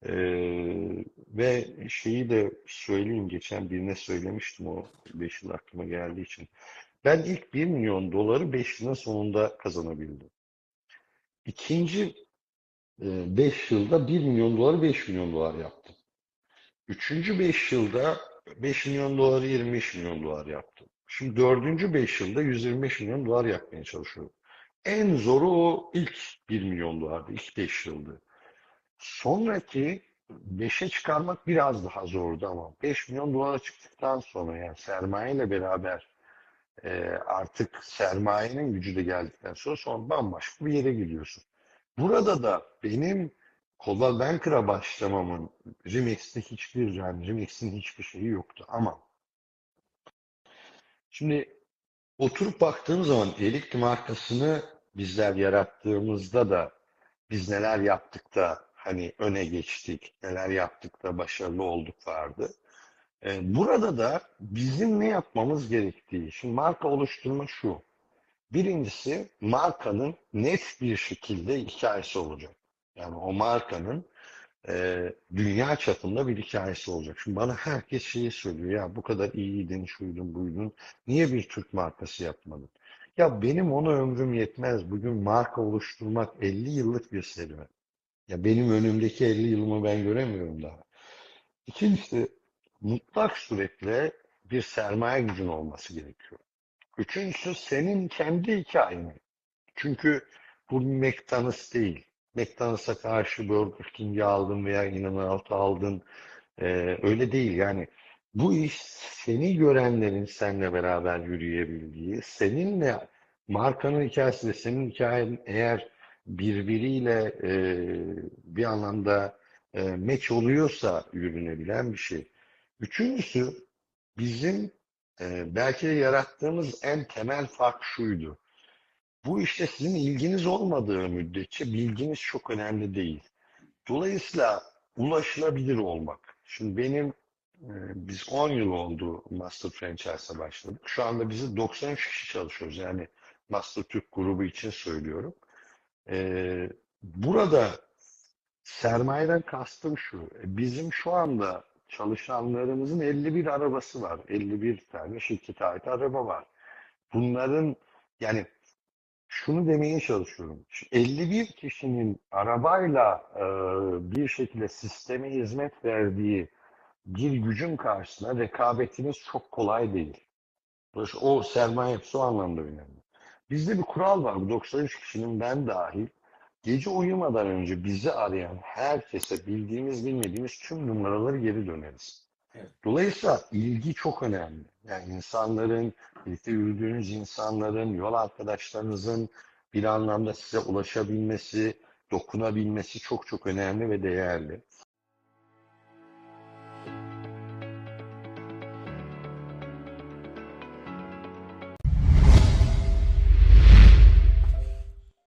Speaker 1: Ee, ve şeyi de söyleyeyim, geçen birine söylemiştim o 5 yıl aklıma geldiği için. Ben ilk 1 milyon doları 5 yılın sonunda kazanabildim. İkinci 5 yılda 1 milyon doları 5 milyon dolar yaptım. Üçüncü 5 yılda 5 milyon doları 25 milyon dolar yaptım. Şimdi dördüncü 5 yılda 125 milyon dolar yapmaya çalışıyorum. En zoru o ilk 1 milyon dolardı, ilk 5 yıldı. Sonraki 5'e çıkarmak biraz daha zordu ama 5 milyon dolara çıktıktan sonra yani sermayeyle beraber e, artık sermayenin gücü de geldikten sonra sonra bambaşka bir yere gidiyorsun. Burada da benim Coldwell Banker'a başlamamın Remix'te hiçbir yani Remix'in hiçbir şeyi yoktu ama şimdi oturup baktığım zaman Elik markasını bizler yarattığımızda da biz neler yaptık da hani öne geçtik, neler yaptık da başarılı olduk vardı. Ee, burada da bizim ne yapmamız gerektiği, şimdi marka oluşturma şu. Birincisi markanın net bir şekilde hikayesi olacak. Yani o markanın e, dünya çapında bir hikayesi olacak. Şimdi bana herkes şeyi söylüyor ya bu kadar iyiydin, şuydun, buydun. Niye bir Türk markası yapmadın? Ya benim ona ömrüm yetmez. Bugün marka oluşturmak 50 yıllık bir serüven. Ya benim önümdeki 50 yılımı ben göremiyorum daha. İkincisi mutlak suretle bir sermaye gücün olması gerekiyor. Üçüncüsü senin kendi hikayen. Çünkü bu McDonald's değil. McDonald's'a karşı Burger King'i aldın veya İnanılmaz'ı aldın. Ee, öyle değil yani. Bu iş seni görenlerin seninle beraber yürüyebildiği, seninle markanın hikayesi de senin hikayen eğer birbiriyle e, bir anlamda e, meç oluyorsa yürünebilen bir şey. Üçüncüsü bizim e, belki de yarattığımız en temel fark şuydu. Bu işte sizin ilginiz olmadığı müddetçe bilginiz çok önemli değil. Dolayısıyla ulaşılabilir olmak. Şimdi benim e, biz 10 yıl oldu Master Franchise'a başladık. Şu anda bizi 93 kişi çalışıyoruz. Yani Master Türk grubu için söylüyorum. E, burada sermayeden kastım şu. Bizim şu anda çalışanlarımızın 51 arabası var. 51 tane şirkete ait araba var. Bunların yani şunu demeye çalışıyorum. Şu 51 kişinin arabayla e, bir şekilde sisteme hizmet verdiği bir gücün karşısında rekabetimiz çok kolay değil. O sermaye hepsi o anlamda önemli. Bizde bir kural var. Bu 93 kişinin ben dahil gece uyumadan önce bizi arayan herkese bildiğimiz bilmediğimiz tüm numaraları geri döneriz.
Speaker 2: Evet.
Speaker 1: Dolayısıyla ilgi çok önemli. Yani insanların, birlikte yürüdüğünüz insanların, yol arkadaşlarınızın bir anlamda size ulaşabilmesi, dokunabilmesi çok çok önemli ve değerli.